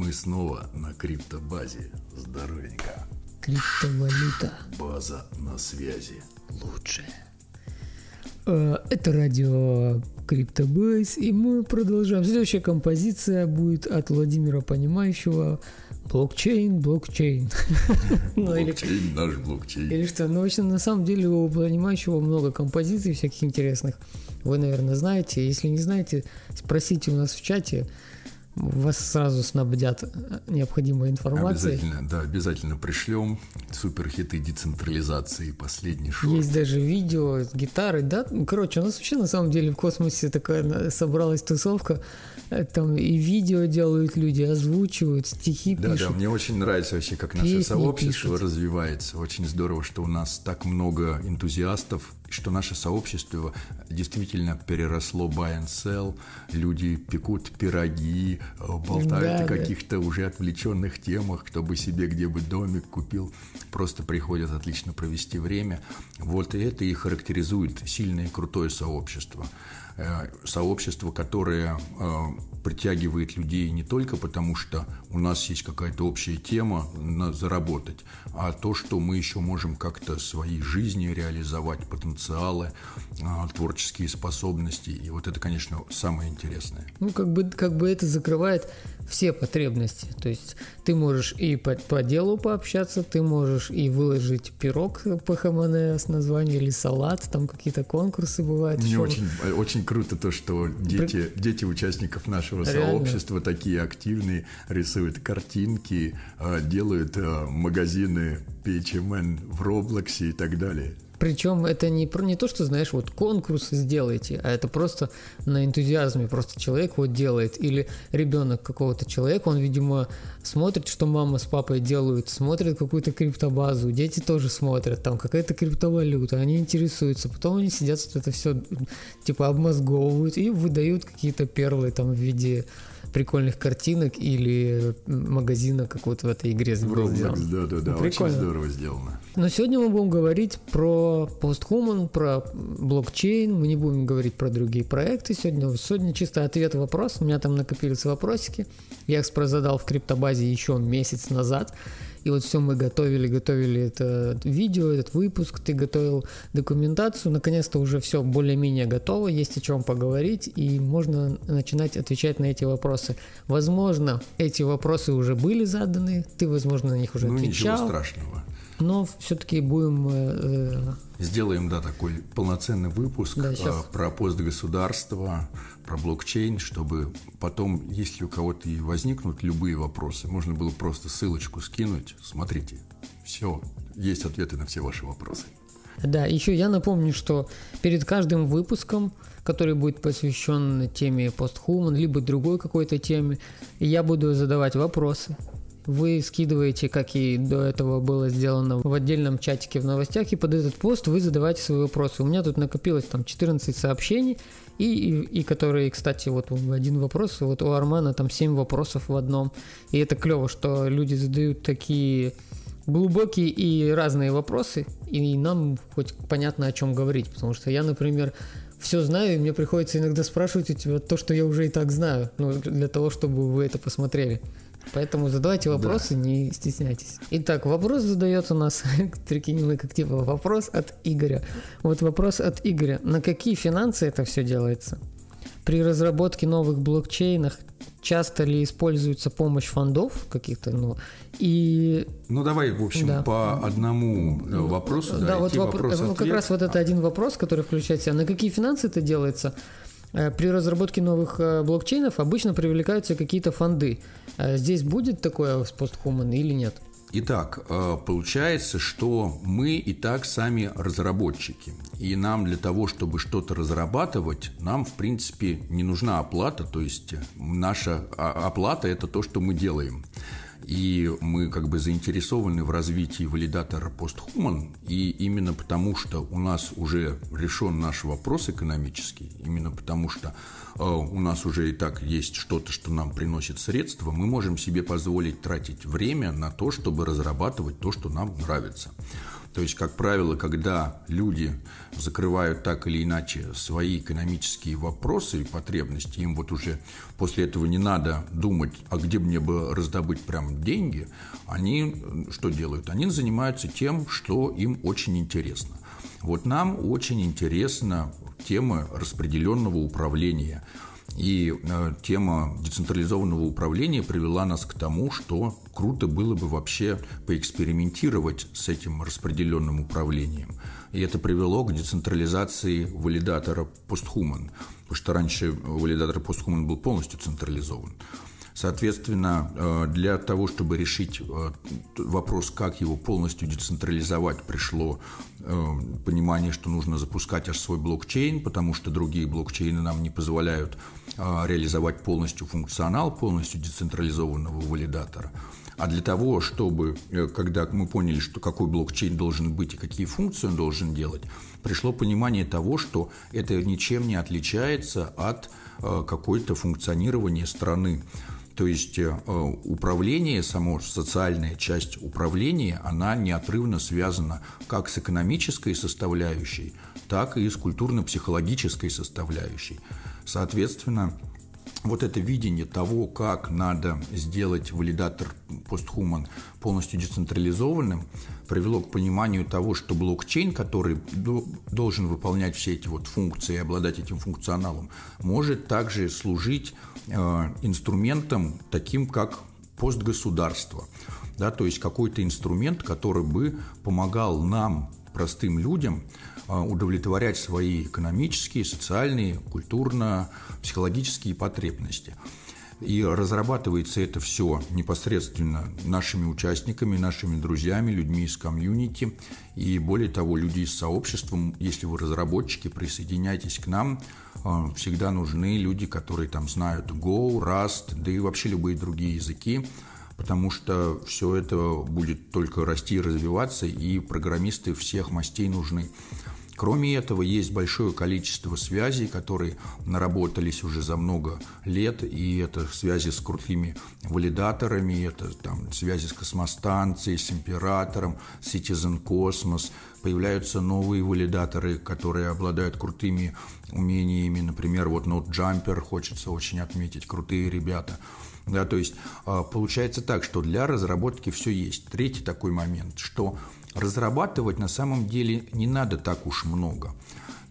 мы снова на криптобазе. Здоровенько. Криптовалюта База на связи. лучшая. Э, Это радио Криптобейс, и мы продолжаем. Следующая композиция будет от Владимира Понимающего. Блокчейн, блокчейн. Ну, Блокчейн, наш блокчейн. Или что? Ну, в общем, на самом деле у понимающего много композиций всяких интересных. Вы, наверное, знаете. Если не знаете, спросите у нас в чате. Вас сразу снабдят э, необходимой информацией. Обязательно, да, обязательно пришлем суперхиты децентрализации, последний шорт. Есть даже видео с гитарой, да? Ну, Короче, у нас вообще на самом деле в космосе такая на- собралась тусовка. Э, Там и видео делают люди, озвучивают, стихи Да, пишут. да, мне очень нравится вообще, как наше сообщество пишут. развивается. Очень здорово, что у нас так много энтузиастов, что наше сообщество действительно переросло buy and sell. Люди пекут пироги, э, болтают Да, о да. каких-то уже отвлеченных темах, кто бы себе где бы домик купил. Просто приходят отлично провести время. Вот и это и характеризует сильное и крутое сообщество. Э, Сообщество, которое э, притягивает людей не только потому, что у нас есть какая-то общая тема заработать, а то, что мы еще можем как-то свои жизни реализовать, потенциалы, э, творческие способности. И вот это, конечно, самое интересное. Ну, как бы, как бы это закрывает все потребности. То есть ты можешь и по, по делу пообщаться, ты можешь и выложить пирог по ХМН с названием или салат, там какие-то конкурсы бывают. Мне очень, э, очень круто то, что дети, дети участников нашего Реально. сообщества такие активные, рисуют картинки, э, делают э, магазины PHMN в Роблоксе и так далее. Причем это не, не то, что, знаешь, вот конкурс сделайте, а это просто на энтузиазме. Просто человек вот делает. Или ребенок какого-то человека, он, видимо, смотрит, что мама с папой делают, смотрит какую-то криптобазу, дети тоже смотрят, там какая-то криптовалюта, они интересуются. Потом они сидят, вот это все типа обмозговывают и выдают какие-то перлы там в виде прикольных картинок или магазина, как вот в этой игре В Roblox, да, да, да, Ну, очень здорово сделано. Но сегодня мы будем говорить про постхуман, про блокчейн. Мы не будем говорить про другие проекты сегодня. Сегодня чисто ответ вопрос. У меня там накопились вопросики. Я их задал в криптобазе еще месяц назад. И вот все мы готовили, готовили это видео, этот выпуск, ты готовил документацию, наконец-то уже все более-менее готово, есть о чем поговорить, и можно начинать отвечать на эти вопросы. Возможно, эти вопросы уже были заданы, ты, возможно, на них уже Ну, ничего отвечал. страшного. Но все-таки будем... э, э, Сделаем, да, такой полноценный выпуск Да, э, щас. про постгосударство, про блокчейн, чтобы потом, если у кого-то и возникнут любые вопросы, можно было просто ссылочку скинуть. Смотрите, все, есть ответы на все ваши вопросы. Да, еще я напомню, что перед каждым выпуском, который будет посвящен теме постхуман, либо другой какой-то теме, я буду задавать вопросы. Вы скидываете, как и до этого было сделано в отдельном чатике в новостях, и под этот пост вы задавайте свои вопросы. У меня тут накопилось там 14 сообщений, и, и, и которые, кстати, вот один вопрос, вот у Армана там 7 вопросов в одном. И это клево, что люди задают такие глубокие и разные вопросы, и нам хоть понятно о чем говорить, потому что я, например, все знаю, и мне приходится иногда спрашивать у тебя то, что я уже и так знаю, ну, для того, чтобы вы это посмотрели. Поэтому задавайте вопросы, не стесняйтесь. Итак, вопрос задает у нас, прикинь, мы как типа вопрос от Игоря. Вот вопрос от Игоря. На какие финансы это все делается? При разработке новых блокчейнах часто ли используется помощь фондов каких-то, ну, и Ну, давай, в общем, Да. по одному э, вопросу, да, да, вот вопро- вопрос, ну, как раз вот это один вопрос, который включает в себя. На какие финансы это делается? Э, При разработке новых э, блокчейнов обычно привлекаются какие-то фонды. Э, Здесь будет такое с постхуман или нет? Итак, получается, что мы и так сами разработчики. И нам для того, чтобы что-то разрабатывать, нам, в принципе, не нужна оплата. То есть наша а- оплата – это то, что мы делаем. И мы как бы заинтересованы в развитии валидатора постхуман. И именно потому, что у нас уже решен наш вопрос экономический, именно потому что э, у нас уже и так есть что-то, что нам приносит средства, мы можем себе позволить тратить время на то, чтобы разрабатывать то, что нам нравится. То есть, как правило, когда люди закрывают так или иначе свои экономические вопросы и потребности, им вот уже после этого не надо думать, а где мне бы раздобыть прям деньги, они что делают? Они занимаются тем, что им очень интересно. Вот нам очень интересна тема распределенного управления – и э, тема децентрализованного управления привела нас к тому, что круто было бы вообще поэкспериментировать с этим распределенным управлением. И это привело к децентрализации валидатора постхуман, потому что раньше валидатор постхуман был полностью централизован. Соответственно, э, для того, чтобы решить э, вопрос, как его полностью децентрализовать, пришло понимание, что нужно запускать аж свой блокчейн, потому что другие блокчейны нам не позволяют реализовать полностью функционал полностью децентрализованного валидатора. А для того, чтобы, когда мы поняли, что какой блокчейн должен быть и какие функции он должен делать, пришло понимание того, что это ничем не отличается от какой-то функционирования страны. То есть э, управление, само социальная часть управления, она неотрывно связана как с экономической составляющей, так и с культурно-психологической составляющей. Соответственно, вот это видение того, как надо сделать валидатор постхуман полностью децентрализованным, привело к пониманию того, что блокчейн, который должен выполнять все эти вот функции и обладать этим функционалом, может также служить Э, инструментом таким, как постгосударство. Да, то есть какой-то инструмент, который бы помогал нам, простым людям, удовлетворять свои экономические, социальные, культурно-психологические потребности. И разрабатывается это все непосредственно нашими участниками, нашими друзьями, людьми из комьюнити. И более того, люди из сообщества, если вы разработчики, присоединяйтесь к нам. А, всегда нужны люди, которые там знают Go, Rust, да и вообще любые другие языки потому что все это будет только расти и развиваться, и программисты всех мастей нужны. Кроме этого, есть большое количество связей, которые наработались уже за много лет, и это связи с крутыми валидаторами, это там, связи с космостанцией, с императором, Citizen Cosmos. Появляются новые валидаторы, которые обладают крутыми умениями. Например, вот NodeJumper хочется очень отметить, крутые ребята. Да, то есть а, получается так, что для разработки все есть. Третий такой момент, что разрабатывать на самом деле не надо так уж много.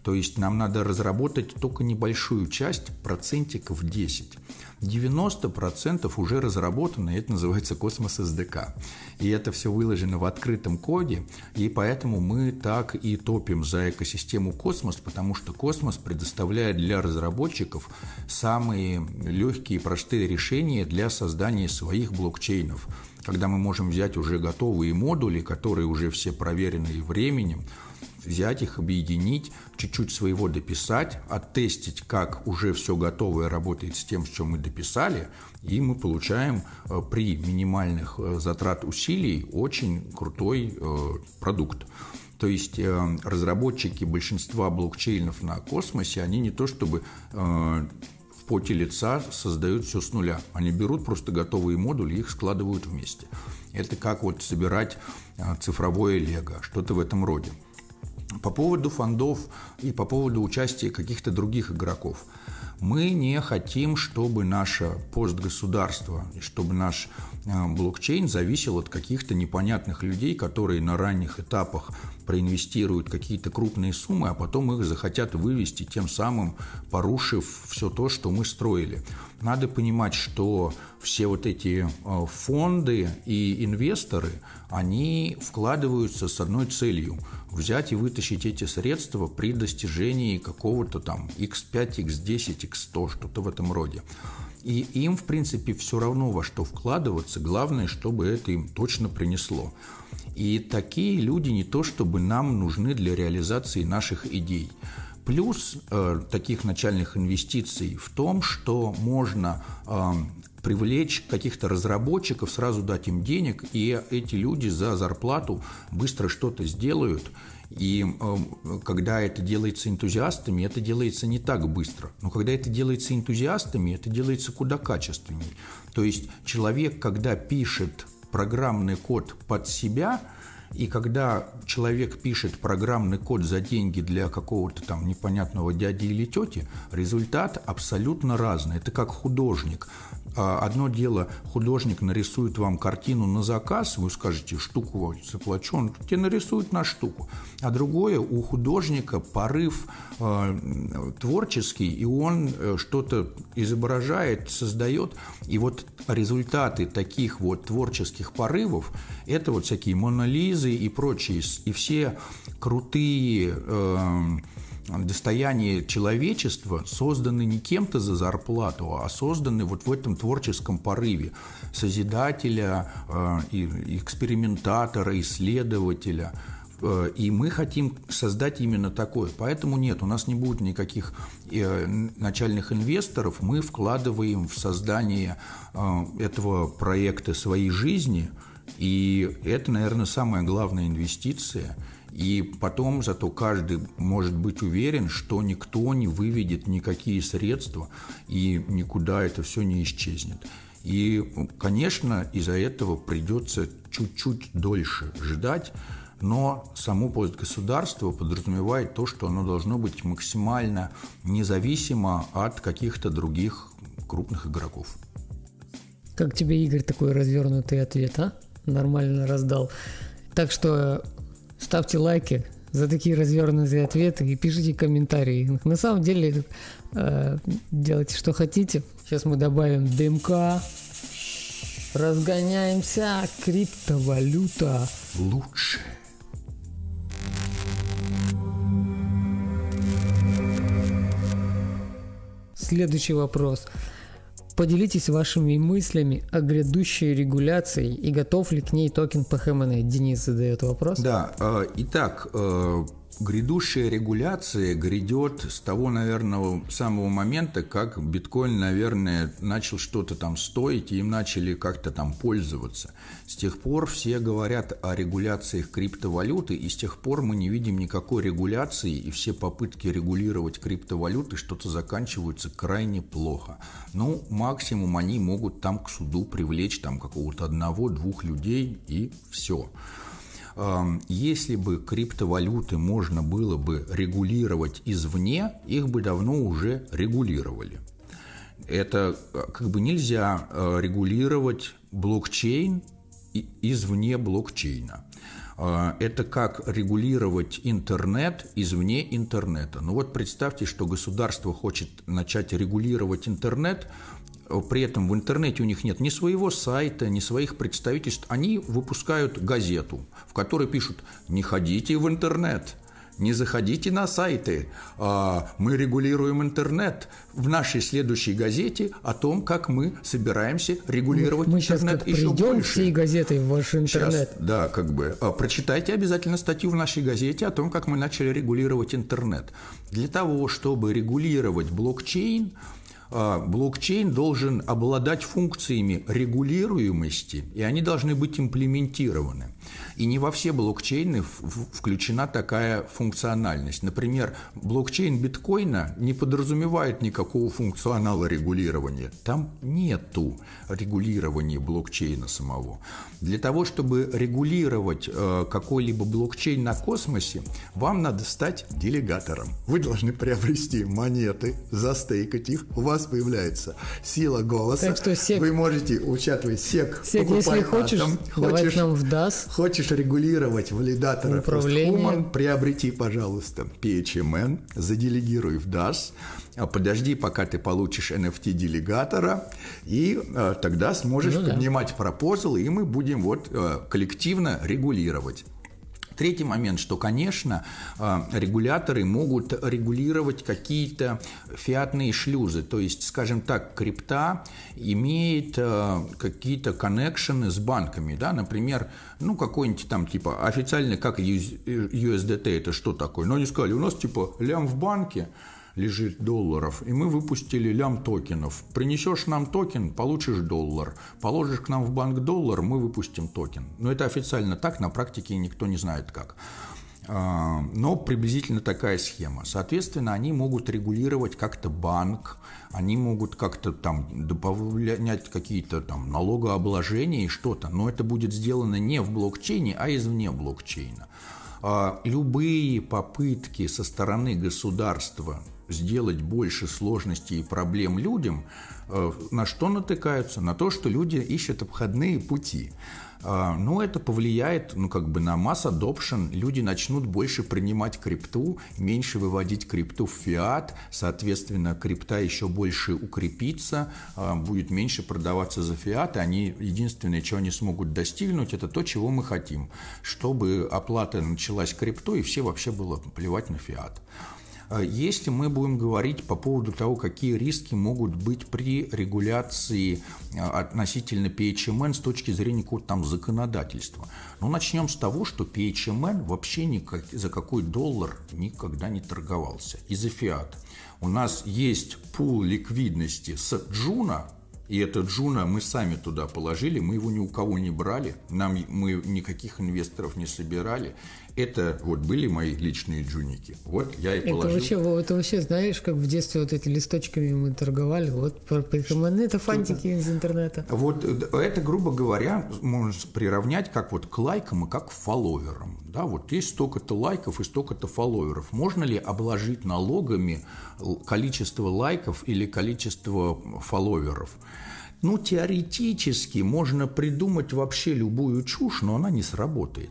То есть нам надо разработать только небольшую часть, процентиков 10. 90% уже разработано, и это называется космос SDK. И это все выложено в открытом коде, и поэтому мы так и топим за экосистему космос, потому что космос предоставляет для разработчиков самые легкие и простые решения для создания своих блокчейнов – когда мы можем взять уже готовые модули, которые уже все проверены временем, взять их, объединить, чуть-чуть своего дописать, оттестить, как уже все готовое работает с тем, что мы дописали, и мы получаем э, при минимальных э, затрат усилий очень крутой э, продукт. То есть разработчики большинства блокчейнов на космосе, они не то чтобы поте лица создают все с нуля. Они берут просто готовые модули их складывают вместе. Это как вот собирать а, цифровое лего, что-то в этом роде. По поводу фондов и по поводу участия каких-то других игроков. Мы не хотим, чтобы наше постгосударство, чтобы наш а, блокчейн зависел от каких-то непонятных людей, которые на ранних этапах проинвестируют какие-то крупные суммы, а потом их захотят вывести, тем самым порушив все то, что мы строили. Надо понимать, что все вот эти э, фонды и инвесторы, они вкладываются с одной целью – взять и вытащить эти средства при достижении какого-то там x5, x10, x100, что-то в этом роде. И им, в принципе, все равно во что вкладываться, главное, чтобы это им точно принесло. И такие люди не то чтобы нам нужны для реализации наших идей. Плюс э, таких начальных инвестиций в том, что можно э, привлечь каких-то разработчиков, сразу дать им денег, и эти люди за зарплату быстро что-то сделают. И э, когда это делается энтузиастами, это делается не так быстро. Но когда это делается энтузиастами, это делается куда качественней. То есть человек, когда пишет программный код под себя, И когда человек пишет программный код за деньги для какого-то там непонятного дяди или тети, результат абсолютно разный. Это как художник. А, одно дело, художник нарисует вам картину на заказ, вы скажете, штуку заплачу, он тебе нарисует на штуку. А другое, у художника порыв э, творческий, и он э, что-то изображает, создает. И вот результаты таких вот творческих порывов, это вот всякие монолизы и прочие, и все крутые... Э, достояние человечества созданы не кем-то за зарплату, а созданы вот в этом творческом порыве созидателя, э, экспериментатора, исследователя. Э, и мы хотим создать именно такое. Поэтому нет, у нас не будет никаких э, начальных инвесторов. Мы вкладываем в создание этого проекта своей жизни. И это, наверное, самая главная инвестиция – и потом зато каждый может быть уверен, что никто не выведет никакие средства, и никуда это все не исчезнет. И, конечно, из-за этого придется чуть-чуть дольше ждать, но само постгосударство подразумевает то, что оно должно быть максимально независимо от каких-то других крупных игроков. Как тебе, Игорь, такой развернутый ответ, а? Нормально раздал. Так что ставьте лайки за такие развернутые ответы и пишите комментарии. На самом деле э, делайте, что хотите. Сейчас мы добавим дымка. Разгоняемся. Криптовалюта. Лучше. Следующий вопрос. Поделитесь вашими мыслями о грядущей регуляции и готов ли к ней токен PHMN? Денис задает вопрос. Да, э, итак, э, грядущая регуляция грядет с того, наверное, самого момента, как биткоин, наверное, начал что-то там стоить, и им начали как-то там пользоваться. С тех пор все говорят о регуляциях криптовалюты, и с тех пор мы не видим никакой регуляции, и все попытки регулировать криптовалюты что-то заканчиваются крайне плохо. Ну, максимум они могут там к суду привлечь там какого-то одного-двух людей, и все если бы криптовалюты можно было бы регулировать извне, их бы давно уже регулировали. Это э, как бы нельзя э, регулировать блокчейн извне блокчейна. Э, это как регулировать интернет извне интернета. Ну вот представьте, что государство хочет начать регулировать интернет, при этом в интернете у них нет ни своего сайта, ни своих представительств. Они выпускают газету, в которой пишут «Не ходите в интернет», не заходите на сайты. А, мы регулируем интернет в нашей следующей газете о том, как мы собираемся регулировать мы интернет сейчас еще придем больше. всей газетой в ваш интернет. Сейчас, да, как бы. А, прочитайте обязательно статью в нашей газете о том, как мы начали регулировать интернет. Для того, чтобы регулировать блокчейн, блокчейн должен обладать функциями регулируемости, и они должны быть имплементированы. И не во все блокчейны включена такая функциональность. Например, блокчейн биткоина не подразумевает никакого функционала регулирования. Там нету регулирования блокчейна самого. Для того, чтобы регулировать э, какой-либо блокчейн на космосе, вам надо стать делегатором. Вы должны приобрести монеты, застейкать их. У вас появляется сила голоса. Так что сек... Вы можете участвовать сек. Сек, если хочешь, атом. давай нам в DAS. Хочешь регулировать валидатора Управление. приобрети, пожалуйста, PHMN, заделегируй в DAS, подожди, пока ты получишь NFT-делегатора, и э, тогда сможешь ну, поднимать да. пропозалы, и мы будем вот э, коллективно регулировать. Третий момент, что, конечно, а, регуляторы могут регулировать какие-то фиатные шлюзы. То есть, скажем так, крипта имеет а, какие-то connection ы с банками. Да? Например, ну, какой-нибудь там типа официальный, как USDT, это что такое? Но они сказали, у нас типа лям в банке, лежит долларов, и мы выпустили лям токенов. Принесешь нам токен, получишь доллар. Положишь к нам в банк доллар, мы выпустим токен. Но это официально так, на практике никто не знает как. А, но приблизительно такая схема. Соответственно, они могут регулировать как-то банк, они могут как-то там добавлять какие-то там налогообложения и что-то, но это будет сделано не в блокчейне, а извне блокчейна. А, любые попытки со стороны государства сделать больше сложностей и проблем людям, э, на что натыкаются? На то, что люди ищут обходные пути. А, ну, это повлияет, ну, как бы на масс adoption. Люди начнут больше принимать крипту, меньше выводить крипту в фиат, соответственно, крипта еще больше укрепится, а, будет меньше продаваться за фиат, и они, единственное, чего они смогут достигнуть, это то, чего мы хотим, чтобы оплата началась криптой, и все вообще было плевать на фиат. А если мы будем говорить по поводу того, какие риски могут быть при регуляции а, относительно PHMN с точки зрения какого-то там законодательства, ну, начнем с того, что PHMN вообще никак, за какой доллар никогда не торговался, и за фиат. У нас есть пул ликвидности с Juno, и этот Juno мы сами туда положили, мы его ни у кого не брали, нам, мы никаких инвесторов не собирали. Это вот были мои личные джуники. Вот я и положил. Это вообще, это вообще, знаешь, как в детстве вот эти листочками мы торговали, вот про это фантики из интернета. Вот это, грубо говоря, можно приравнять как вот к лайкам и как к фолловерам. Да, вот есть столько-то лайков и столько-то фолловеров. Можно ли обложить налогами количество лайков или количество фолловеров? Ну, теоретически можно придумать вообще любую чушь, но она не сработает.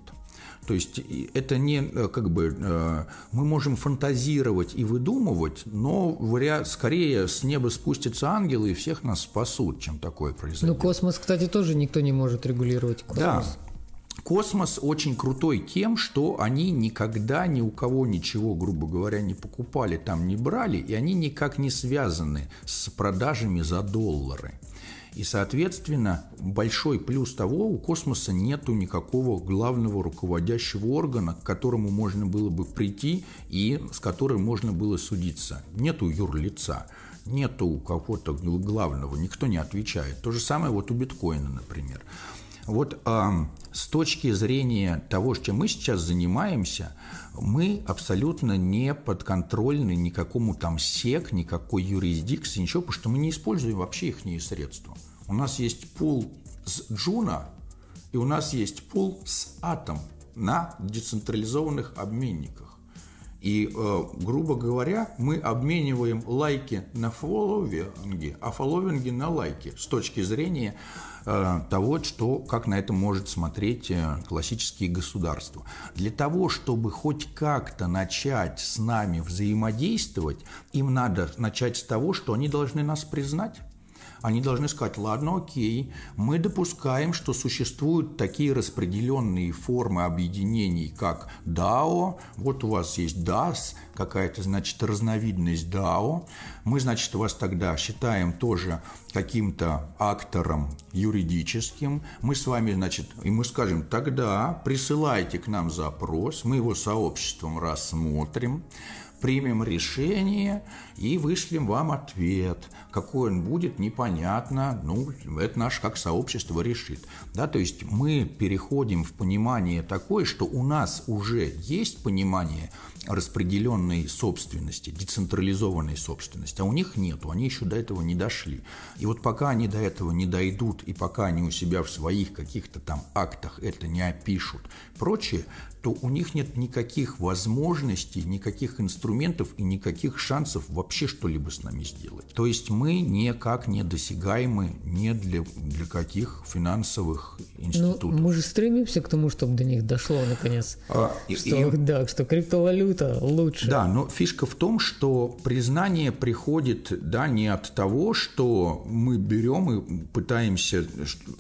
То есть это не э, как бы э, мы можем фантазировать и выдумывать, но вариант, скорее с неба спустятся ангелы и всех нас спасут, чем такое произойдет. Ну космос, кстати, тоже никто не может регулировать. Космос. Да. Космос очень крутой тем, что они никогда ни у кого ничего, грубо говоря, не покупали, там не брали, и они никак не связаны с продажами за доллары. И, соответственно, большой плюс того, у космоса нету никакого главного руководящего органа, к которому можно было бы прийти и с которым можно было судиться. Нету юрлица, нету у кого-то главного, никто не отвечает. То же самое вот у биткоина, например. Вот а, с точки зрения того, чем мы сейчас занимаемся, мы абсолютно не подконтрольны никакому там SEC, никакой юрисдикции, ничего, потому что мы не используем вообще их средства. У нас есть пул с Juno, и у нас есть пул с Атом на децентрализованных обменниках. И, э, грубо говоря, мы обмениваем лайки на фолловинги, а фолловинги на лайки с точки зрения Э, того, что, как на это может смотреть э, классические государства. Для того, чтобы хоть как-то начать с нами взаимодействовать, им надо начать с того, что они должны нас признать они должны сказать, ладно, окей, мы допускаем, что существуют такие распределенные формы объединений, как DAO, вот у вас есть DAS, какая-то, значит, разновидность DAO, мы, значит, вас тогда считаем тоже каким-то актором юридическим, мы с вами, значит, и мы скажем, тогда присылайте к нам запрос, мы его сообществом рассмотрим, примем решение и вышлем вам ответ. Какой он будет, непонятно. Ну, это наш как сообщество решит. Да, то есть мы переходим в понимание такое, что у нас уже есть понимание распределенной собственности, децентрализованной собственности, а у них нету, они еще до этого не дошли. И вот пока они до этого не дойдут, и пока они у себя в своих каких-то там актах это не опишут, прочее, то у них нет никаких возможностей, никаких инструментов и никаких шансов вообще что-либо с нами сделать. То есть мы никак не досягаемы не для, для каких финансовых ну, институтов. Ну, мы же стремимся к тому, чтобы до них дошло наконец. А, что, и, да, что криптовалюта лучше. Да, но фишка в том, что признание приходит да, не от того, что мы берем и пытаемся,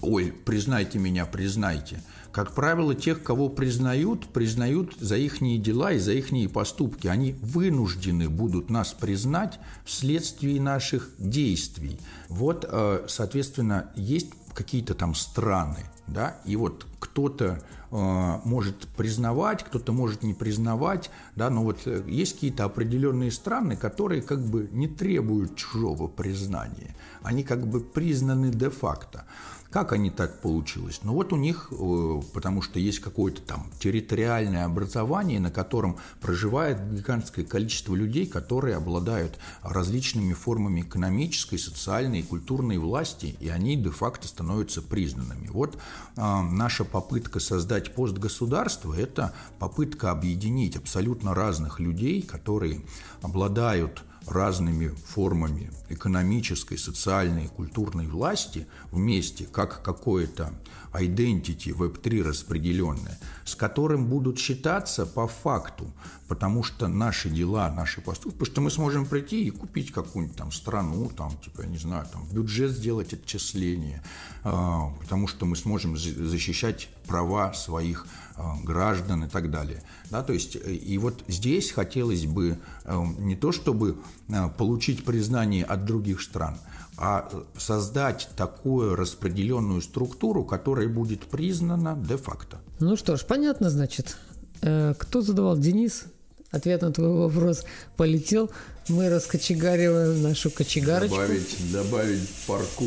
ой, признайте меня, признайте – как правило, тех, кого признают, признают за их дела и за их поступки. Они вынуждены будут нас признать вследствие наших действий. Вот, э, соответственно, есть какие-то там страны, да, и вот кто-то э, может признавать, кто-то может не признавать, да, но вот э, есть какие-то определенные страны, которые как бы не требуют чужого признания, они как бы признаны де-факто. Как они так получилось? Ну вот у них, э, потому что есть какое-то там территориальное образование, на котором проживает гигантское количество людей, которые обладают различными формами экономической, социальной и культурной власти, и они де-факто становятся признанными. Вот э, наша попытка создать постгосударство – это попытка объединить абсолютно разных людей, которые обладают разными формами экономической, социальной и культурной власти вместе, как какое-то identity Web3 распределенное, с которым будут считаться по факту, потому что наши дела, наши поступки, потому что мы сможем прийти и купить какую-нибудь там страну, там, типа, не знаю, там, бюджет сделать отчисления, а, потому что мы сможем защищать права своих а, граждан и так далее. Да, то есть, и вот здесь хотелось бы э, не то, чтобы получить признание от других стран, а создать такую распределенную структуру, которая будет признана де-факто. Ну что ж, понятно, значит. Э, кто задавал? Денис? Ответ на твой вопрос полетел. Мы раскочегариваем нашу кочегарочку. Добавить, добавить парку.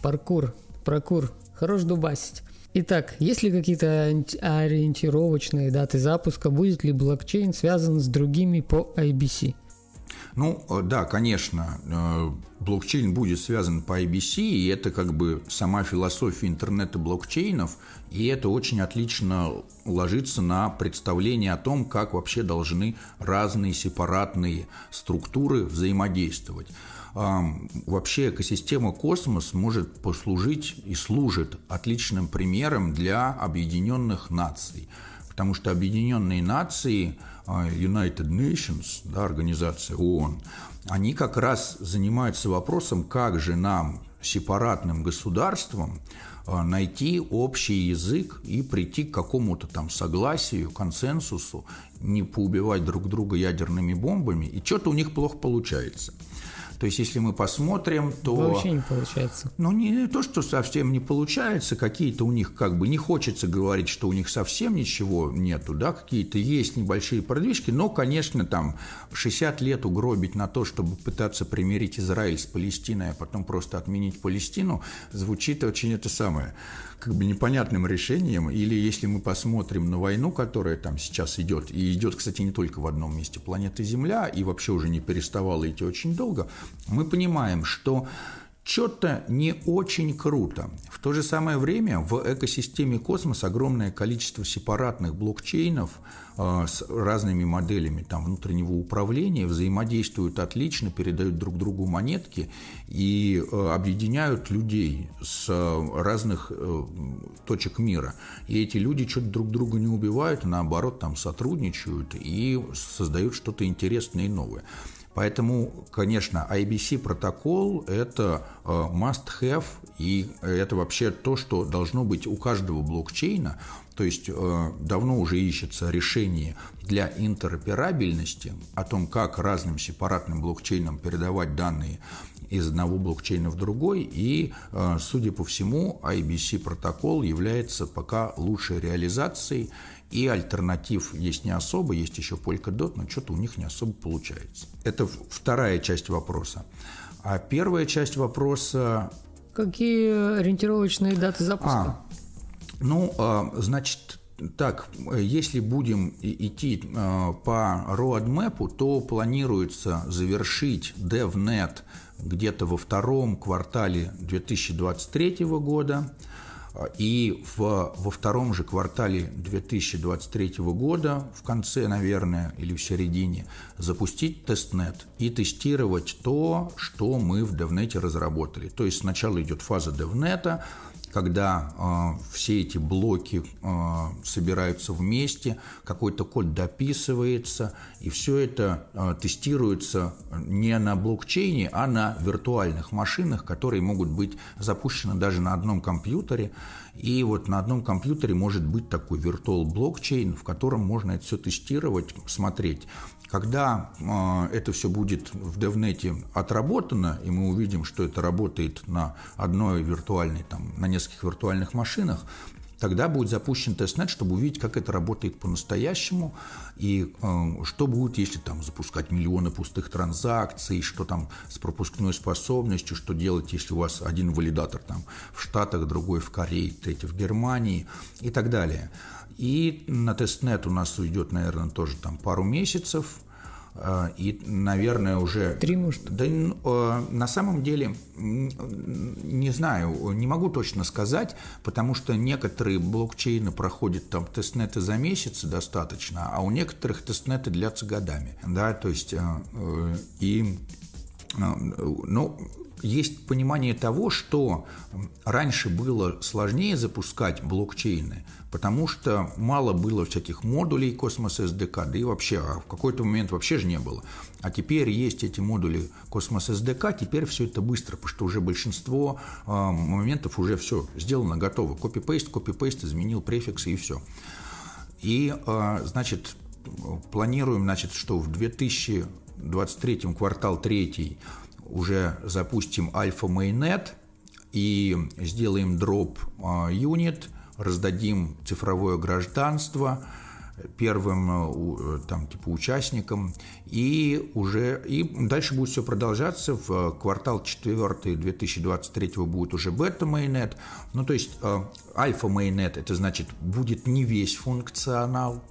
Паркур, паркур. Хорош дубасить. Итак, есть ли какие-то ориентировочные даты запуска? Будет ли блокчейн связан с другими по IBC? Ну, э, да, конечно, э, блокчейн будет связан по IBC, и это как бы сама философия интернета блокчейнов, и это очень отлично ложится на представление о том, как вообще должны разные сепаратные структуры взаимодействовать. Вообще экосистема космос может послужить и служит отличным примером для объединенных наций, потому что объединенные нации – United Nations, да, организация ООН, они как раз занимаются вопросом, как же нам, сепаратным государствам, а, найти общий язык и прийти к какому-то там согласию, консенсусу, не поубивать друг друга ядерными бомбами, и что-то у них плохо получается – то есть, если мы посмотрим, то... Вообще не получается. Ну, не то, что совсем не получается, какие-то у них как бы не хочется говорить, что у них совсем ничего нету, да, какие-то есть небольшие продвижки, но, конечно, там 60 лет угробить на то, чтобы пытаться примирить Израиль с Палестиной, а потом просто отменить Палестину, звучит очень это самое как бы непонятным решением, или если мы посмотрим на войну, которая там сейчас идет, и идет, кстати, не только в одном месте планеты Земля, и вообще уже не переставала идти очень долго, мы понимаем, что что-то не очень круто. В то же самое время в экосистеме космос огромное количество сепаратных блокчейнов э, с разными моделями там, внутреннего управления взаимодействуют отлично, передают друг другу монетки и э, объединяют людей с э, разных точек мира. И эти люди что-то друг друга не убивают, а наоборот там сотрудничают и создают что-то интересное и новое. Поэтому, конечно, IBC протокол – это э, must-have, и это вообще то, что должно быть у каждого блокчейна. То есть э, давно уже ищется решение для интероперабельности о том, как разным сепаратным блокчейнам передавать данные из одного блокчейна в другой, и, э, судя по всему, IBC протокол является пока лучшей реализацией, и альтернатив есть не особо, есть еще Polkadot, но что-то у них не особо получается. Это вторая часть вопроса. А первая часть вопроса... Какие ориентировочные даты запуска? А, ну, а, значит, так, если будем идти а, по roadmap, то планируется завершить DevNet где-то во втором квартале 2023 года – и в, во втором же квартале 2023 года, в конце, наверное, или в середине, запустить testnet и тестировать то, что мы в DevNet разработали. То есть сначала идет фаза DevNet, когда э, все эти блоки э, собираются вместе, какой-то код дописывается, и все это э, тестируется не на блокчейне, а на виртуальных машинах, которые могут быть запущены даже на одном компьютере. И вот на одном компьютере может быть такой virtual blockchain, в котором можно это все тестировать, смотреть, когда э, это все будет в DevNet отработано, и мы увидим, что это работает на одной виртуальной, там, на нескольких виртуальных машинах, тогда будет запущен тестнет, чтобы увидеть, как это работает по-настоящему, и э, что будет, если там запускать миллионы пустых транзакций, что там с пропускной способностью, что делать, если у вас один валидатор там в Штатах, другой в Корее, третий в Германии и так далее. И на testnet у нас уйдет, наверное, тоже там пару месяцев, и, наверное, уже... Три, может? Да, э, на самом деле, не знаю, не могу точно сказать, потому что некоторые блокчейны проходят там testnet ы за месяц достаточно, а у некоторых testnet ы длятся годами, да, то есть э, и ну, есть понимание того, что раньше было сложнее запускать блокчейны, потому что мало было всяких модулей Cosmos SDK, да и вообще, а в какой-то момент вообще же не было. А теперь есть эти модули Cosmos SDK, теперь все это быстро, потому что уже большинство э, моментов уже все сделано, готово. Copy-paste, copy-paste, изменил префиксы и все. И, э, значит, планируем, значит, что в 2023 квартал третий уже запустим альфа майнет и сделаем дроп а, юнит, раздадим цифровое гражданство первым э, там типа участникам. И уже и дальше будет все продолжаться. В квартал 4 2023 будет уже бета майнет ну то есть э, альфа майнет это значит будет не весь функционал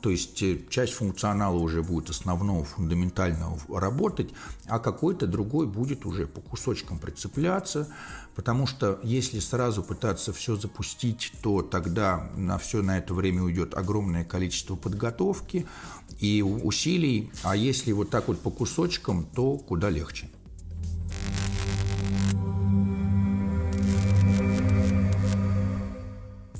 то есть э, часть функционала уже будет основного, фундаментального работать, а какой-то другой будет уже по кусочкам прицепляться, потому что если сразу пытаться все запустить, то тогда на все на это время уйдет огромное количество подготовки и усилий, а если вот так вот по кусочкам, то куда легче.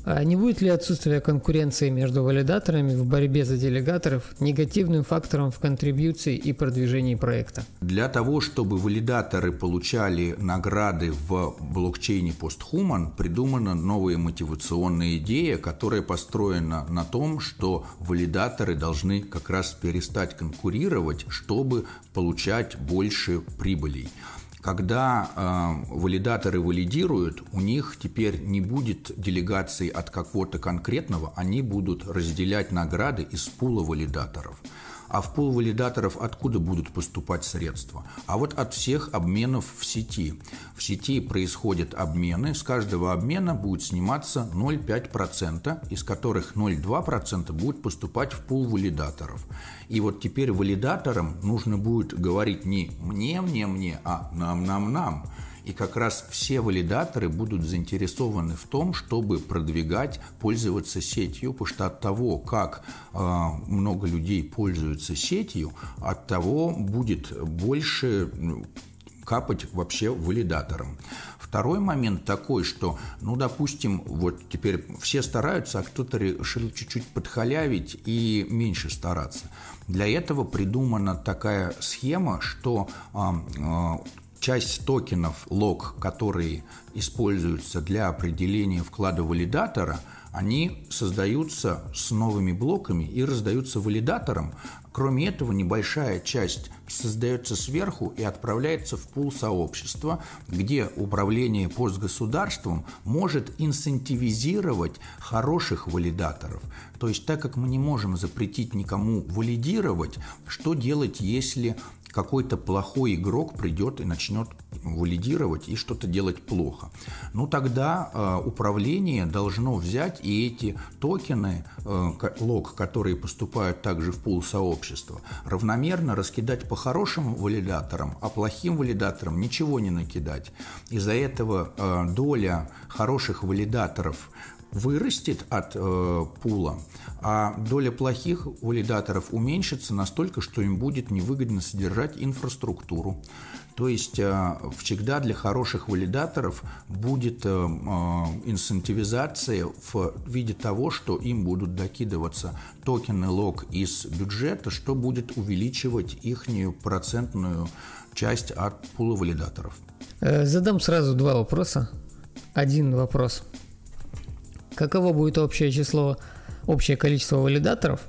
А не будет ли отсутствие конкуренции между валидаторами в борьбе за делегаторов негативным фактором в контрибьюции и продвижении проекта? Для того, чтобы валидаторы получали награды в блокчейне PostHuman, придумана новая мотивационная идея, которая построена на том, что валидаторы должны как раз перестать конкурировать, чтобы получать больше прибылей. Когда э, валидаторы валидируют, у них теперь не будет делегации от какого-то конкретного, они будут разделять награды из пула валидаторов. А в пул валидаторов откуда будут поступать средства? А вот от всех обменов в сети. В сети происходят обмены, с каждого обмена будет сниматься 0,5%, из которых 0,2% будет поступать в пул валидаторов. И вот теперь валидаторам нужно будет говорить не «мне, мне, мне», а «нам, нам, нам». И как раз все валидаторы будут заинтересованы в том, чтобы продвигать, пользоваться сетью, потому что от того, как э, много людей пользуются сетью, от того будет больше капать вообще валидаторам. Второй момент такой, что, ну, допустим, вот теперь все стараются, а кто-то решил чуть-чуть подхалявить и меньше стараться. Для этого придумана такая схема, что э, часть токенов лог, которые используются для определения вклада валидатора, они создаются с новыми блоками и раздаются валидаторам. Кроме этого, небольшая часть создается сверху и отправляется в пул сообщества, где управление постгосударством может инцентивизировать хороших валидаторов. То есть, так как мы не можем запретить никому валидировать, что делать, если какой-то плохой игрок придет и начнет валидировать и что-то делать плохо. Ну тогда э, управление должно взять и эти токены, э, лог, которые поступают также в пул сообщества, равномерно раскидать по хорошим валидаторам, а плохим валидаторам ничего не накидать. Из-за этого э, доля хороших валидаторов вырастет от э, пула, а доля плохих валидаторов уменьшится настолько, что им будет невыгодно содержать инфраструктуру. То есть э, всегда для хороших валидаторов будет э, э, в виде того, что им будут докидываться токены лог из бюджета, что будет увеличивать их процентную часть от пула валидаторов. Э, задам сразу два вопроса. Один вопрос – каково будет общее число, общее количество валидаторов,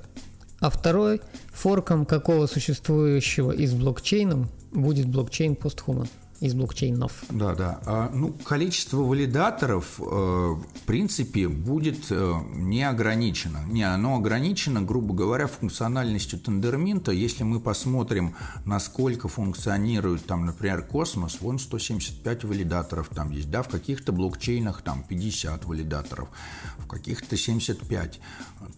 а второй – форком какого существующего из блокчейном будет блокчейн постхуман. Из блокчейнов. Да, да. А, ну, количество валидаторов, э, в принципе, будет э, не ограничено. Не, оно ограничено, грубо говоря, функциональностью тендерминта. Если мы посмотрим, насколько функционирует, там, например, космос, вон 175 валидаторов там есть, да, в каких-то блокчейнах там 50 валидаторов, в каких-то 75.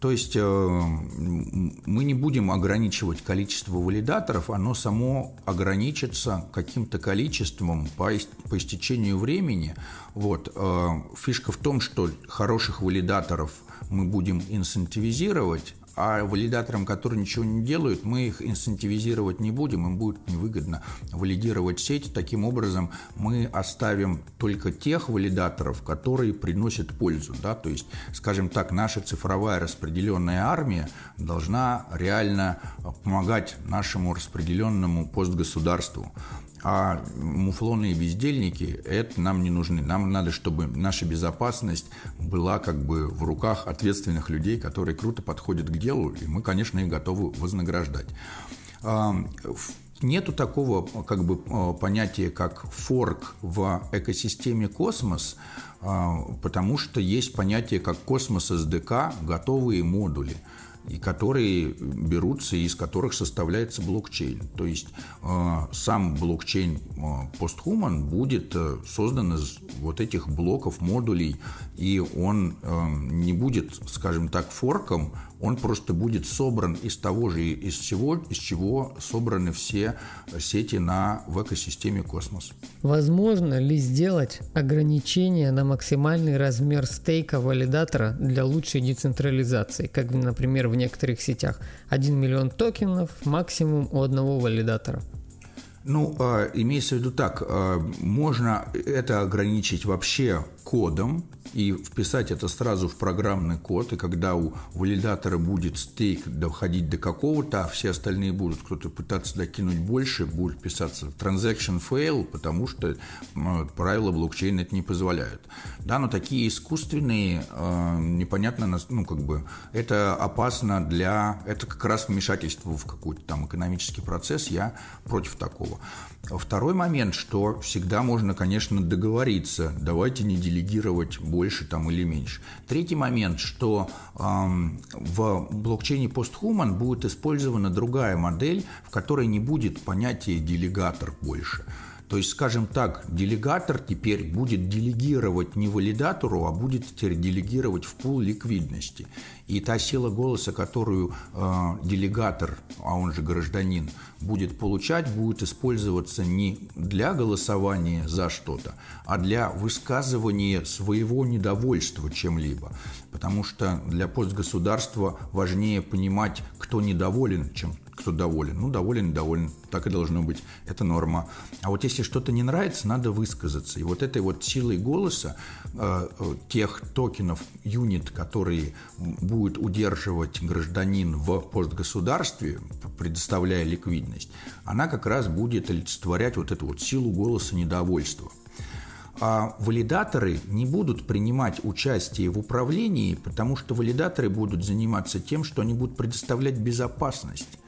То есть э, мы не будем ограничивать количество валидаторов, оно само ограничится каким-то количеством количеством по, по истечению времени. Вот. Э, фишка в том, что хороших валидаторов мы будем инцентивизировать, а валидаторам, которые ничего не делают, мы их инцентивизировать не будем, им будет невыгодно валидировать сеть. Таким образом, мы оставим только тех валидаторов, которые приносят пользу. Да? То есть, скажем так, наша цифровая распределенная армия должна реально помогать нашему распределенному постгосударству. А муфлоны и бездельники – это нам не нужны. Нам надо, чтобы наша безопасность была как бы в руках ответственных людей, которые круто подходят к делу, и мы, конечно, их готовы вознаграждать. А, нету такого как бы понятия, как форк в экосистеме космос, а, потому что есть понятие, как космос SDK, готовые модули – и которые берутся, из которых составляется блокчейн. То есть э, сам блокчейн э, Posthuman будет э, создан из вот этих блоков, модулей, и он э, не будет, скажем так, форком, он просто будет собран из того же, из всего, из чего собраны все сети на, в экосистеме космос. Возможно ли сделать ограничение на максимальный размер стейка валидатора для лучшей децентрализации, как, например, в некоторых сетях? 1 миллион токенов максимум у одного валидатора. Ну, э, имеется в виду так, э, можно это ограничить вообще кодом, и вписать это сразу в программный код, и когда у валидатора будет стейк доходить до какого-то, а все остальные будут кто-то пытаться докинуть больше, будет писаться transaction fail, потому что правила блокчейна это не позволяют. Да, но такие искусственные, э, непонятно, ну, как бы, это опасно для, это как раз вмешательство в какой-то там экономический процесс, я против такого. Второй момент, что всегда можно, конечно, договориться, давайте не делегировать больше там или меньше. Третий момент, что эм, в блокчейне Posthuman будет использована другая модель, в которой не будет понятия делегатор больше. То есть, скажем так, делегатор теперь будет делегировать не валидатору, а будет теперь делегировать в пул ликвидности. И та сила голоса, которую э, делегатор, а он же гражданин, будет получать, будет использоваться не для голосования за что-то, а для высказывания своего недовольства чем-либо. Потому что для постгосударства важнее понимать, кто недоволен, чем кто доволен. Ну, доволен, доволен, так и должно быть, это норма. А вот если что-то не нравится, надо высказаться. И вот этой вот силой голоса э, э тех токенов, юнит, которые будет удерживать гражданин в постгосударстве, предоставляя ликвидность, она как раз будет олицетворять вот эту вот силу голоса недовольства. А валидаторы не будут принимать участие в управлении, потому что валидаторы будут заниматься тем, что они будут предоставлять безопасность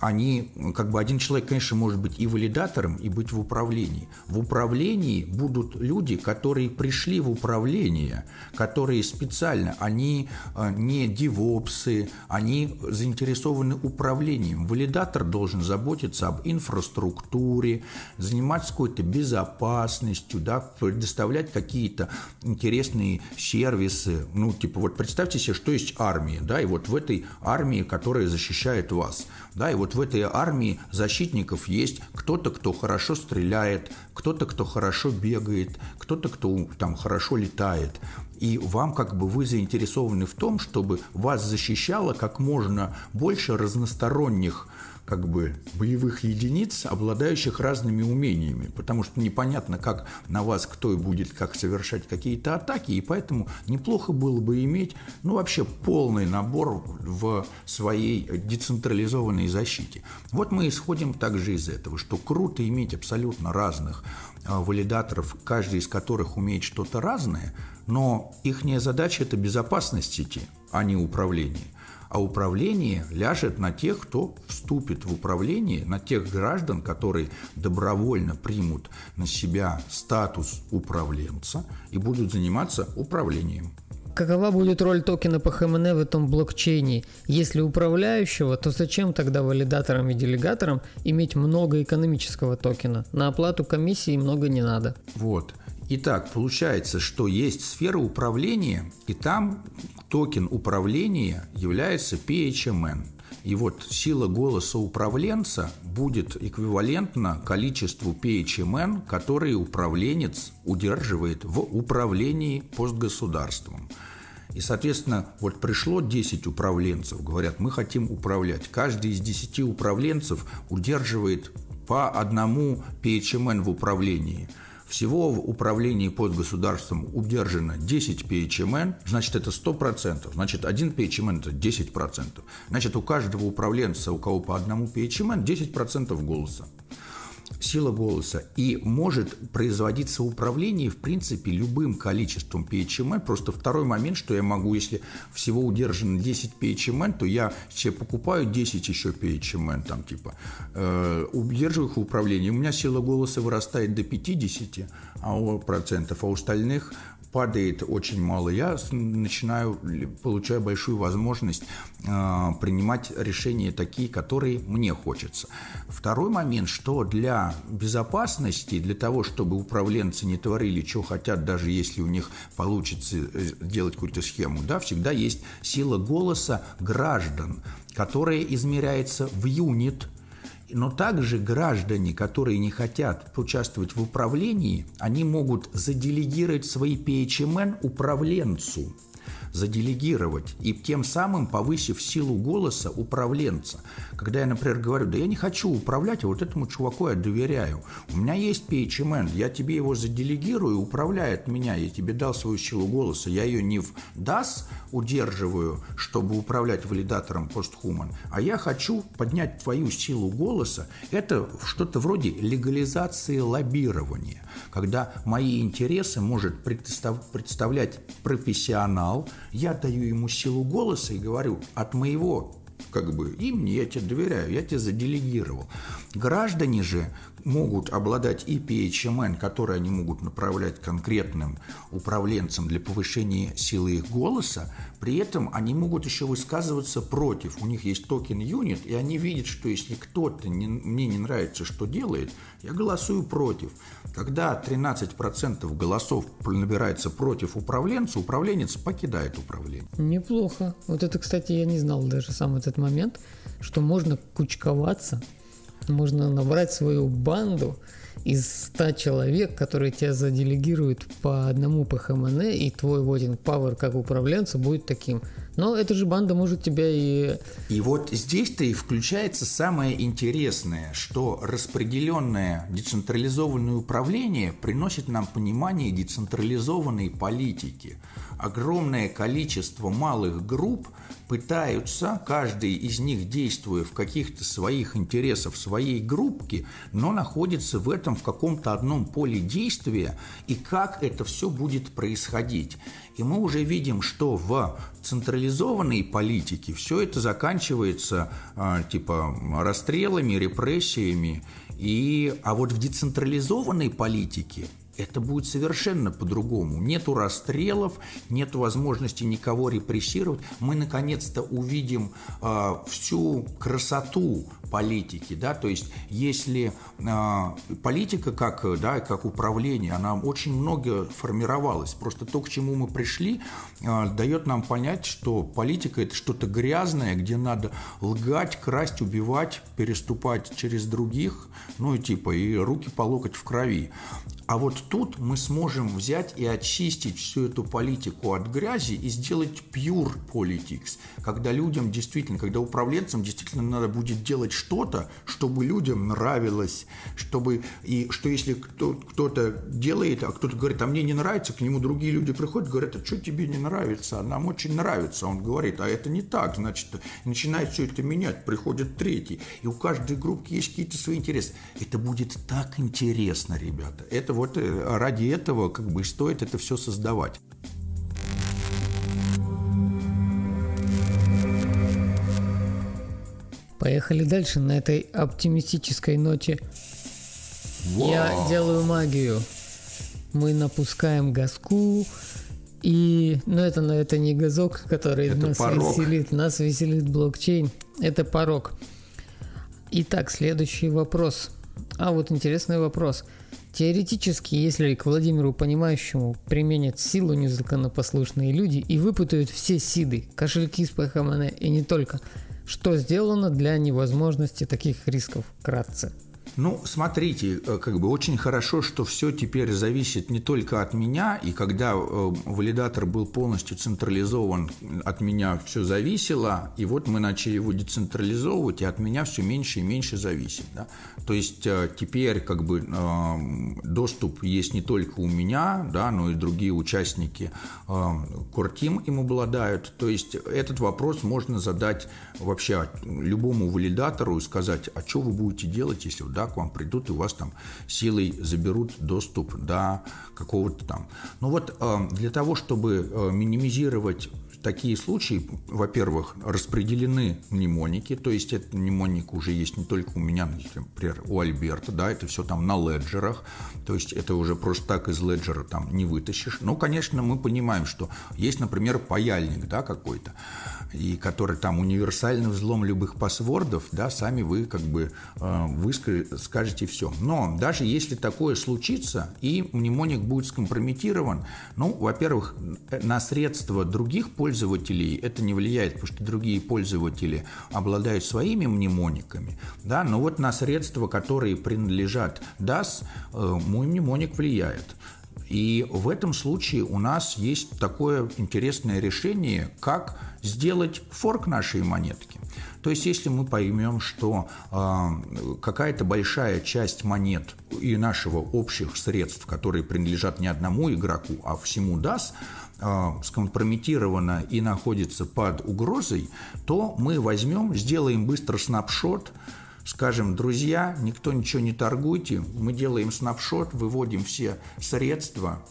они, как бы один человек, конечно, может быть и валидатором, и быть в управлении. В управлении будут люди, которые пришли в управление, которые специально, они э, не девопсы, они заинтересованы управлением. Валидатор должен заботиться об инфраструктуре, заниматься какой-то безопасностью, да, предоставлять какие-то интересные сервисы. Ну, типа, вот представьте себе, что есть армия, да, и вот в этой армии, которая защищает вас, да, и вот в этой армии защитников есть кто-то, кто хорошо стреляет, кто-то, кто хорошо бегает, кто-то, кто там хорошо летает. И вам как бы вы заинтересованы в том, чтобы вас защищало как можно больше разносторонних как бы боевых единиц, обладающих разными умениями, потому что непонятно, как на вас кто будет как совершать какие-то атаки, и поэтому неплохо было бы иметь, ну, вообще полный набор в своей децентрализованной защите. Вот мы исходим также из этого, что круто иметь абсолютно разных а, валидаторов, каждый из которых умеет что-то разное, но их задача – это безопасность сети, а не управление. А управление ляжет на тех, кто вступит в управление, на тех граждан, которые добровольно примут на себя статус управленца и будут заниматься управлением. Какова будет роль токена по ХМН в этом блокчейне? Если управляющего, то зачем тогда валидаторам и делегаторам иметь много экономического токена? На оплату комиссии много не надо. Вот. Итак, получается, что есть сфера управления, и там токен управления является PHMN. И вот сила голоса управленца будет эквивалентна количеству PHMN, который управленец удерживает в управлении постгосударством. И, соответственно, вот пришло 10 управленцев, говорят, мы хотим управлять. Каждый из 10 управленцев удерживает по одному PHMN в управлении – всего в управлении под государством удержано 10 PHMN, значит, это 100%. Значит, один PHMN – это 10%. Значит, у каждого управленца, у кого по одному PHMN, 10% голоса сила голоса. И может производиться управление, в принципе, любым количеством PHMN. Просто второй момент, что я могу, если всего удержано 10 PHMN, то я себе покупаю 10 еще PHMN, там типа, э, удерживаю их в управлении. У меня сила голоса вырастает до 50 а процентов, а у остальных падает очень мало, я начинаю, получаю большую возможность э, принимать решения такие, которые мне хочется. Второй момент, что для безопасности, для того, чтобы управленцы не творили, что хотят, даже если у них получится э, делать какую-то схему, да, всегда есть сила голоса граждан, которая измеряется в юнит но также граждане, которые не хотят участвовать в управлении, они могут заделегировать свои PHMN управленцу заделегировать и тем самым повысив силу голоса управленца. Когда я, например, говорю, да я не хочу управлять, а вот этому чуваку я доверяю. У меня есть PHMN, я тебе его заделегирую, управляет меня, я тебе дал свою силу голоса, я ее не в DAS удерживаю, чтобы управлять валидатором постхуман, а я хочу поднять твою силу голоса. Это что-то вроде легализации лоббирования, когда мои интересы может представлять профессионал, я даю ему силу голоса и говорю, от моего как бы имени я тебе доверяю, я тебе заделегировал. Граждане же могут обладать и PHMN, которые они могут направлять конкретным управленцам для повышения силы их голоса, при этом они могут еще высказываться против. У них есть токен юнит, и они видят, что если кто-то не, мне не нравится, что делает, я голосую против. Когда 13% голосов набирается против управленца, управленец покидает управление. Неплохо. Вот это, кстати, я не знал даже сам этот момент, что можно кучковаться можно набрать свою банду из 100 человек, которые тебя заделегируют по одному по ХМН, и твой voting power как управленца будет таким. Но эта же банда может тебя и... И вот здесь-то и включается самое интересное, что распределенное децентрализованное управление приносит нам понимание децентрализованной политики. Огромное количество малых групп пытаются, каждый из них действуя в каких-то своих интересах, своей группке, но находится в этом в каком-то одном поле действия, и как это все будет происходить. И мы уже видим, что в централизованной политике все это заканчивается а, типа расстрелами, репрессиями. И, а вот в децентрализованной политике это будет совершенно по-другому. Нету расстрелов, нет возможности никого репрессировать. Мы наконец-то увидим э, всю красоту политики, да, то есть если э, политика как, да, как управление, она очень много формировалась, просто то, к чему мы пришли, э, дает нам понять, что политика это что-то грязное, где надо лгать, красть, убивать, переступать через других, ну и типа и руки по локоть в крови. А вот тут мы сможем взять и очистить всю эту политику от грязи и сделать pure politics, когда людям действительно, когда управленцам действительно надо будет делать что-то, чтобы людям нравилось, чтобы и что если кто, кто-то делает, а кто-то говорит, а мне не нравится, к нему другие люди приходят, говорят, а что тебе не нравится, а нам очень нравится, он говорит, а это не так, значит, начинает все это менять, приходит третий, и у каждой группы есть какие-то свои интересы. Это будет так интересно, ребята, это вот э, ради этого как бы стоит это все создавать. Поехали дальше на этой оптимистической ноте. Вау. Я делаю магию. Мы напускаем газку, и, ну, это, ну, это не газок, который это нас порог. веселит, нас веселит блокчейн. Это порог. Итак, следующий вопрос. А вот интересный вопрос. Теоретически, если к Владимиру Понимающему применят силу незаконопослушные люди и выпутают все сиды, кошельки с ПХМН и не только, что сделано для невозможности таких рисков кратце? Ну, смотрите, э, как бы очень хорошо, что все теперь зависит не только от меня, и когда э, валидатор был полностью централизован, от меня все зависело, и вот мы начали его децентрализовывать, и от меня все меньше и меньше зависит. Да? То есть э, теперь как бы доступ есть не только у меня, да, но и другие участники Куртим им обладают. То есть этот вопрос можно задать вообще любому валидатору и сказать, а что вы будете делать, если да, к вам придут и у вас там силой заберут доступ до какого-то там. Ну вот э, для того, чтобы э, минимизировать такие случаи, во-первых, распределены мнемоники, то есть этот мнемоник уже есть не только у меня, например, у Альберта, да, это все там на леджерах, то есть это уже просто так из леджера там не вытащишь. Ну, конечно, мы понимаем, что есть, например, паяльник, да, какой-то, и который там универсальный взлом любых пасвордов, да, сами вы как бы э, вы скажете все. Но даже если такое случится, и мнемоник будет скомпрометирован, ну, во-первых, на средства других пользователей пользователей это не влияет, потому что другие пользователи обладают своими мнемониками, да, но вот на средства, которые принадлежат DAS, э, мой мнемоник влияет. И в этом случае у нас есть такое интересное решение, как сделать форк нашей монетки. То есть, если мы поймем, что э, какая-то большая часть монет и нашего общих средств, которые принадлежат не одному игроку, а всему DAS, а, скомпрометирована и находится под угрозой, то мы возьмем, сделаем быстро снапшот, скажем, друзья, никто ничего не торгуйте, мы делаем снапшот, выводим все средства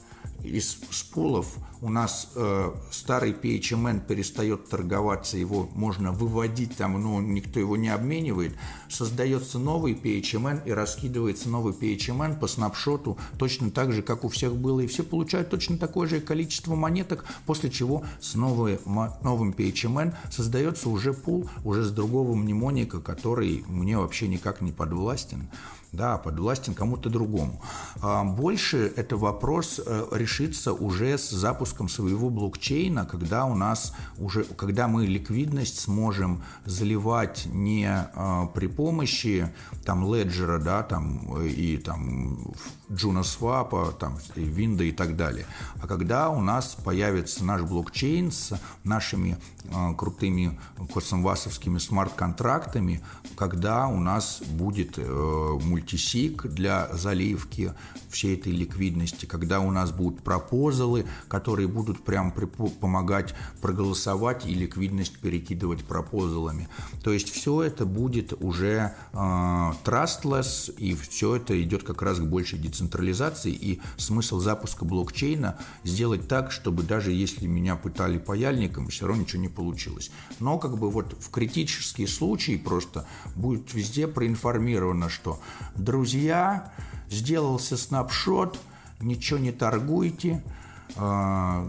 из спулов у нас э, старый PHMN перестает торговаться, его можно выводить там, но никто его не обменивает, создается новый PHMN и раскидывается новый PHMN по снапшоту точно так же, как у всех было, и все получают точно такое же количество монеток, после чего с новой, новым PHMN создается уже пул уже с другого мнемоника, который мне вообще никак не подвластен да, подвластен кому-то другому. А больше это вопрос э, решится уже с запуском своего блокчейна, когда у нас уже, когда мы ликвидность сможем заливать не а, при помощи там леджера, да, там и там JunoSwap, там Винда и так далее, а когда у нас появится наш блокчейн с нашими а, крутыми космвасовскими смарт-контрактами, когда у нас будет э, мультисик для заливки всей этой ликвидности, когда у нас будут пропозалы, которые будут прям помогать проголосовать и ликвидность перекидывать пропозалами. То есть все это будет уже э, trustless, и все это идет как раз к большей децентрализации, и смысл запуска блокчейна сделать так, чтобы даже если меня пытали паяльником, все равно ничего не получилось. Но как бы вот в критические случаи просто будет везде проинформировано, что друзья, сделался снапшот, ничего не торгуйте, а,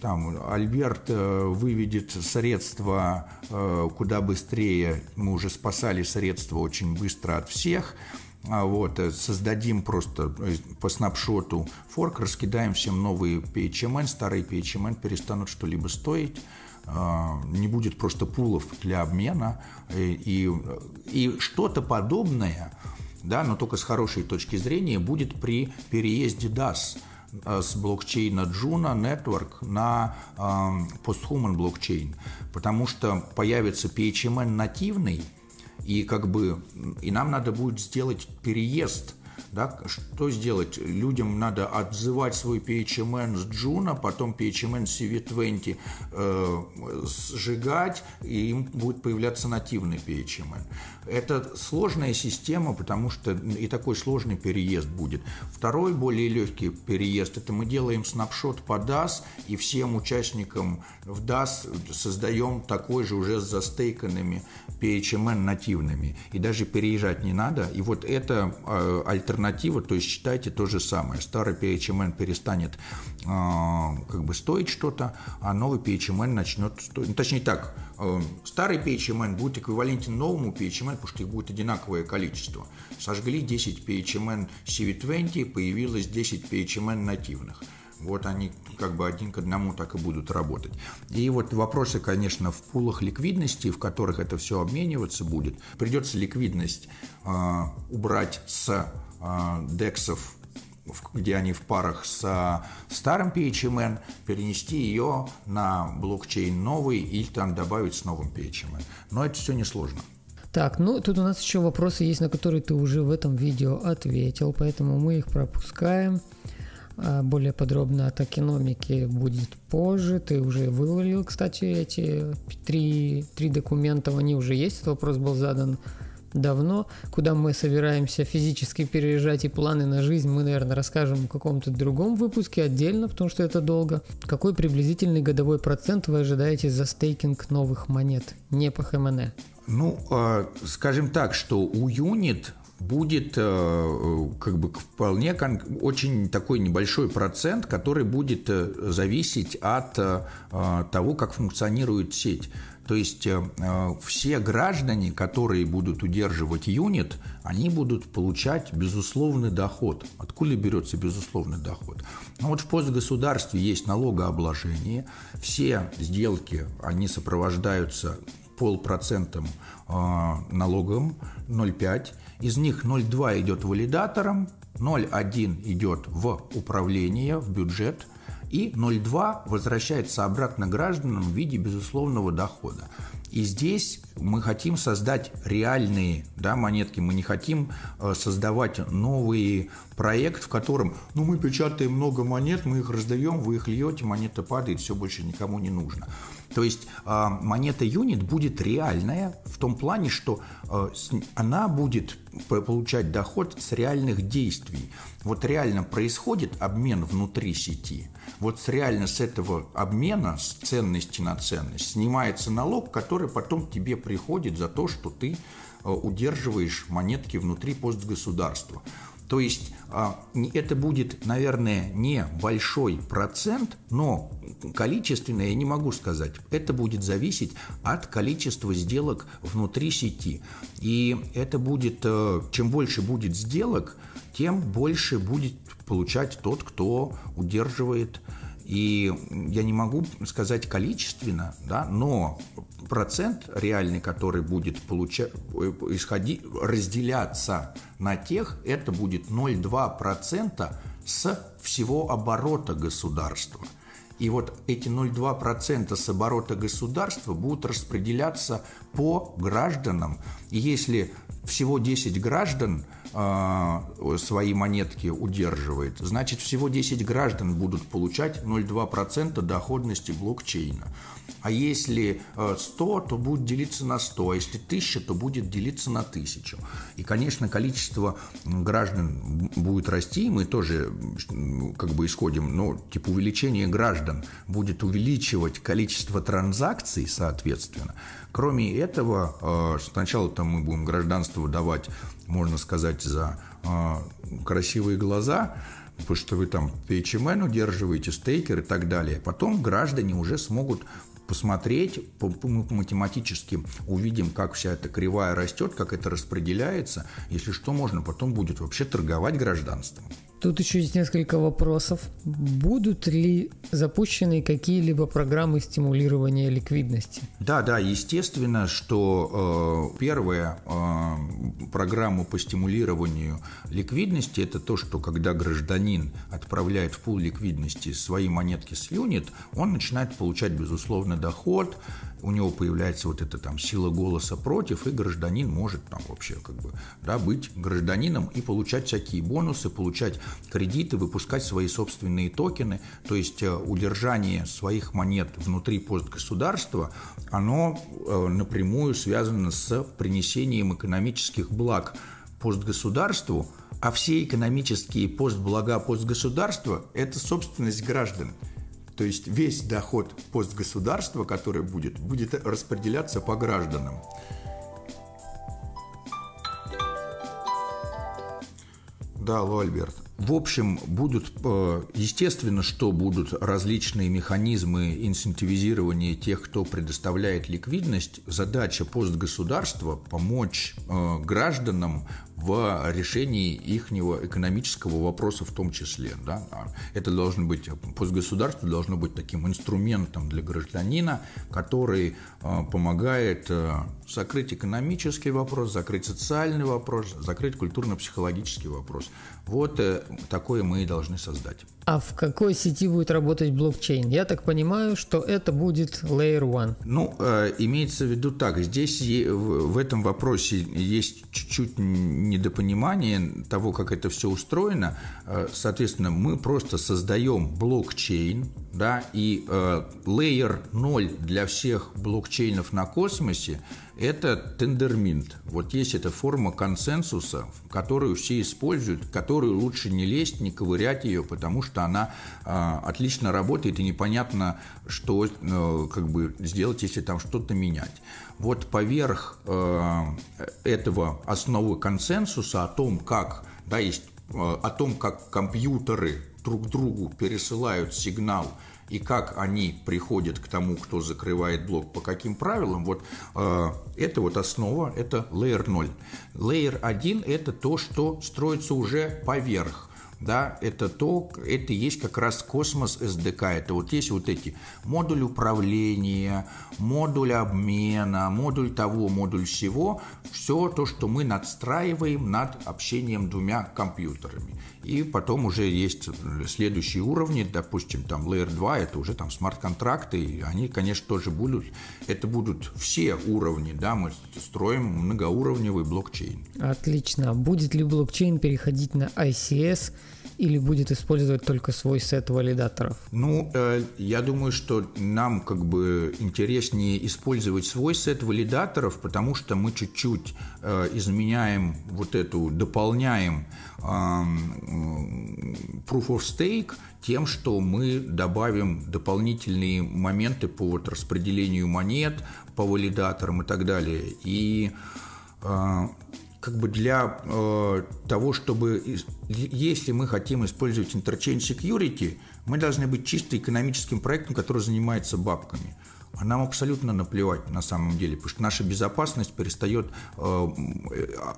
там Альберт э, выведет средства э, куда быстрее, мы уже спасали средства очень быстро от всех, а вот, э, создадим просто по снапшоту форк, раскидаем всем новые PHMN, старые PHMN перестанут что-либо стоить, а, не будет просто пулов для обмена, и, и что-то подобное – да, но только с хорошей точки зрения, будет при переезде DAS э, с блокчейна Juno Network на э, Posthuman блокчейн, потому что появится PHMN нативный, и как бы и нам надо будет сделать переезд Да, что сделать? Людям надо отзывать свой PHMN с Джуна, потом PHMN CV20 э, сжигать, и им будет появляться нативный PHMN. Это сложная система, потому что и такой сложный переезд будет. Второй, более легкий переезд, это мы делаем снапшот по DAS, и всем участникам в DAS создаем такой же уже с застейканными PHMN нативными. И даже переезжать не надо. И вот это э, альтернатива, то есть считайте то же самое. Старый PHMN перестанет э, как бы стоить что-то, а новый PHMN начнет стоить. Ну, точнее так, э, старый PHMN будет эквивалентен новому PHMN, потому что их будет одинаковое количество. Сожгли 10 PHMN CV20, появилось 10 PHMN нативных. Вот они как бы один к одному так и будут работать. И вот вопросы, конечно, в пулах ликвидности, в которых это все обмениваться будет. Придется ликвидность э, убрать с э, дексов где они в парах с старым PHMN, перенести ее на блокчейн новый или там добавить с новым PHMN. Но это все несложно. Так, ну тут у нас еще вопросы есть, на которые ты уже в этом видео ответил, поэтому мы их пропускаем. А, более подробно о токеномике будет позже. Ты уже вывалил, кстати, эти три, три документа. Они уже есть. Этот вопрос был задан давно. Куда мы собираемся физически переезжать и планы на жизнь, мы, наверное, расскажем в каком-то другом выпуске отдельно, потому что это долго. Какой приблизительный годовой процент вы ожидаете за стейкинг новых монет, не по ХМН? Ну, э, скажем так, что у Юнит будет э, как бы вполне очень такой небольшой процент, который будет э, зависеть от э, того, как функционирует сеть. То есть все граждане, которые будут удерживать юнит, они будут получать безусловный доход. Откуда берется безусловный доход? Ну вот в постгосударстве есть налогообложение, все сделки, они сопровождаются полпроцентом налогом 0,5, из них 0,2 идет валидатором, 0,1 идет в управление, в бюджет, и 0,2 возвращается обратно гражданам в виде безусловного дохода. И здесь мы хотим создать реальные да, монетки, мы не хотим э, создавать новый проект, в котором ну, мы печатаем много монет, мы их раздаем, вы их льете, монета падает, все больше никому не нужно. То есть э, монета юнит будет реальная в том плане, что э, она будет получать доход с реальных действий. Вот реально происходит обмен внутри сети. Вот реально с этого обмена, с ценности на ценность, снимается налог, который потом тебе приходит за то, что ты э, удерживаешь монетки внутри постгосударства. То есть а, это будет, наверное, не большой процент, но количественно я не могу сказать. Это будет зависеть от количества сделок внутри сети. И это будет, э, чем больше будет сделок, тем больше будет получать тот, кто удерживает и я не могу сказать количественно, да, но процент реальный, который будет получать, исходи, разделяться на тех, это будет 0,2% с всего оборота государства. И вот эти 0,2% с оборота государства будут распределяться по гражданам. И если всего 10 граждан свои монетки удерживает, значит всего 10 граждан будут получать 0,2% доходности блокчейна. А если 100, э, то будет делиться на 100, а если 1000, то будет делиться на 1000. И, конечно, количество граждан будет расти, мы тоже как бы исходим, ну, типа увеличение граждан будет увеличивать количество транзакций, соответственно. Кроме этого, э, сначала там мы будем гражданство давать, можно сказать, за э, красивые глаза, потому что вы там PHMN удерживаете, стейкер и так далее. Потом граждане уже смогут посмотреть, мы математически увидим, как вся эта кривая растет, как это распределяется. Если что, можно потом будет вообще торговать гражданством. Тут еще есть несколько вопросов. Будут ли запущены какие-либо программы стимулирования ликвидности? Да, да, естественно, что э, первая э, программа по стимулированию ликвидности – это то, что когда гражданин отправляет в пул ликвидности свои монетки с юнит, он начинает получать безусловно доход, у него появляется вот эта там сила голоса против, и гражданин может там вообще как бы да, быть гражданином и получать всякие бонусы, получать кредиты, выпускать свои собственные токены. То есть э, удержание своих монет внутри постгосударства, оно э, напрямую связано с принесением экономических благ постгосударству, а все экономические постблага постгосударства – это собственность граждан. То есть весь доход постгосударства, который будет, будет распределяться по гражданам. Да, алло. В общем, будут, э, естественно, что будут различные механизмы инцентивизирования тех, кто предоставляет ликвидность. Задача постгосударства – помочь э, гражданам в решении их экономического вопроса в том числе. Да? Это должно быть, постгосударство должно быть таким инструментом для гражданина, который э, помогает э, закрыть экономический вопрос, закрыть социальный вопрос, закрыть культурно-психологический вопрос. Вот э, такое мы и должны создать. А в какой сети будет работать блокчейн? Я так понимаю, что это будет Layer One. Ну, э, имеется в виду так, здесь в, этом вопросе есть чуть-чуть недопонимание того, как это все устроено. Э, соответственно, мы просто создаем блокчейн, да, и э, Layer 0 для всех блокчейнов на космосе – это тендерминт. Вот есть эта форма консенсуса, которую все используют, которую лучше не лезть, не ковырять ее, потому что она э, отлично работает и непонятно, что э, как бы сделать, если там что-то менять. Вот поверх э, этого основы консенсуса о том, как, да, есть э, о том, как компьютеры друг другу пересылают сигнал и как они приходят к тому, кто закрывает блок, по каким правилам, вот э, это вот основа, это Layer 0. Layer 1 – это то, что строится уже поверх да, это то, это есть как раз космос SDK, это вот есть вот эти модуль управления, модуль обмена, модуль того, модуль всего, все то, что мы надстраиваем над общением двумя компьютерами. И потом уже есть следующие уровни, допустим, там Layer 2, это уже там смарт-контракты, они, конечно, тоже будут, это будут все уровни, да, мы строим многоуровневый блокчейн. Отлично. Будет ли блокчейн переходить на ICS или будет использовать только свой сет валидаторов? Ну, э, я думаю, что нам как бы интереснее использовать свой сет валидаторов, потому что мы чуть-чуть э, изменяем вот эту, дополняем э, proof of stake тем, что мы добавим дополнительные моменты по вот распределению монет, по валидаторам и так далее. И э, как бы для э, того, чтобы, если мы хотим использовать Interchange Security, мы должны быть чисто экономическим проектом, который занимается бабками. А нам абсолютно наплевать на самом деле, потому что наша безопасность перестает э,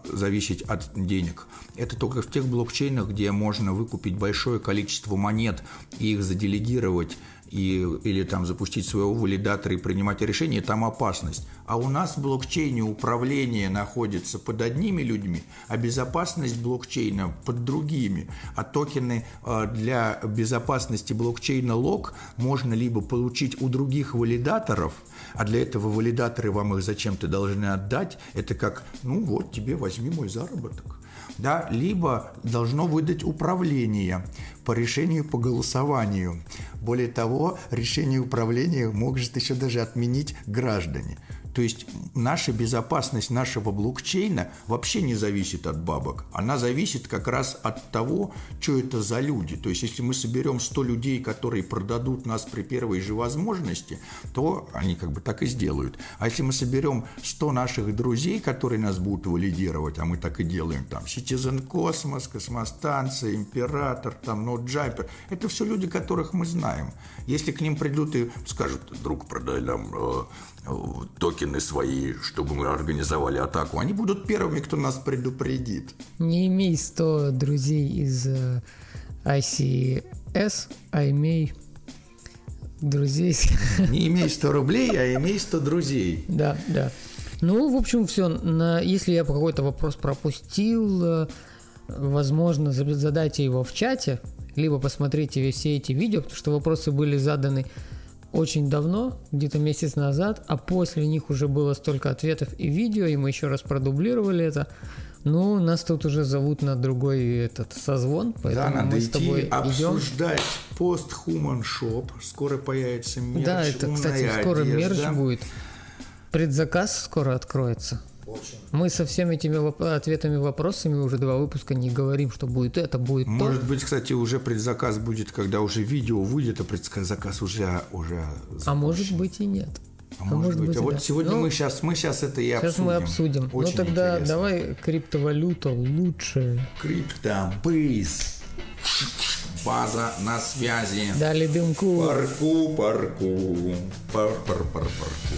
зависеть от денег. Это только в тех блокчейнах, где можно выкупить большое количество монет и их заделегировать и, или там запустить своего валидатора и принимать решения, там опасность. А у нас блокчейне управление находится под одними людьми, а безопасность блокчейна под другими. А токены э, для безопасности блокчейна лог можно либо получить у других валидаторов, а для этого валидаторы вам их зачем-то должны отдать. Это как, ну вот, тебе возьми мой заработок да, либо должно выдать управление по решению по голосованию. Более того, решение управления может еще даже отменить граждане. То есть наша безопасность нашего блокчейна вообще не зависит от бабок. Она зависит как раз от того, что это за люди. То есть если мы соберем 100 людей, которые продадут нас при первой же возможности, то они как бы так и сделают. А если мы соберем 100 наших друзей, которые нас будут валидировать, а мы так и делаем, там, Citizen Cosmos, Космостанция, Император, там, NodeJumper, это все люди, которых мы знаем. Если к ним придут и скажут, друг, продай нам э, токены свои, чтобы мы организовали атаку, они будут первыми, кто нас предупредит. Не имей 100 друзей из э, ICS, а имей друзей. Не имей 100 рублей, а имей 100 друзей. Да, да. Ну, в общем, все. На, если я какой-то вопрос пропустил, э, возможно, задайте его в чате, либо посмотрите все эти видео, потому что вопросы были заданы очень давно, где-то месяц назад, а после них уже было столько ответов и видео, и мы еще раз продублировали это. Ну, нас тут уже зовут на другой этот созвон, поэтому да, надо мы с идти тобой обсуждать идем. пост Human Shop. Скоро появится мерч, Да, это, кстати, скоро одежда. мерч будет. Предзаказ скоро откроется. Очень. Мы со всеми этими воп- ответами, вопросами уже два выпуска не говорим, что будет это, будет Может то. быть, кстати, уже предзаказ будет, когда уже видео выйдет, а предзаказ уже уже. А может быть и нет. А может быть. А и вот да. сегодня Ну, мы сейчас мы сейчас это и Сейчас обсудим. мы обсудим. Очень ну тогда интересно. давай криптовалюта лучше. Криптобейс. База на связи. Дали дымку. Парку, парку, пар, пар, пар, парку.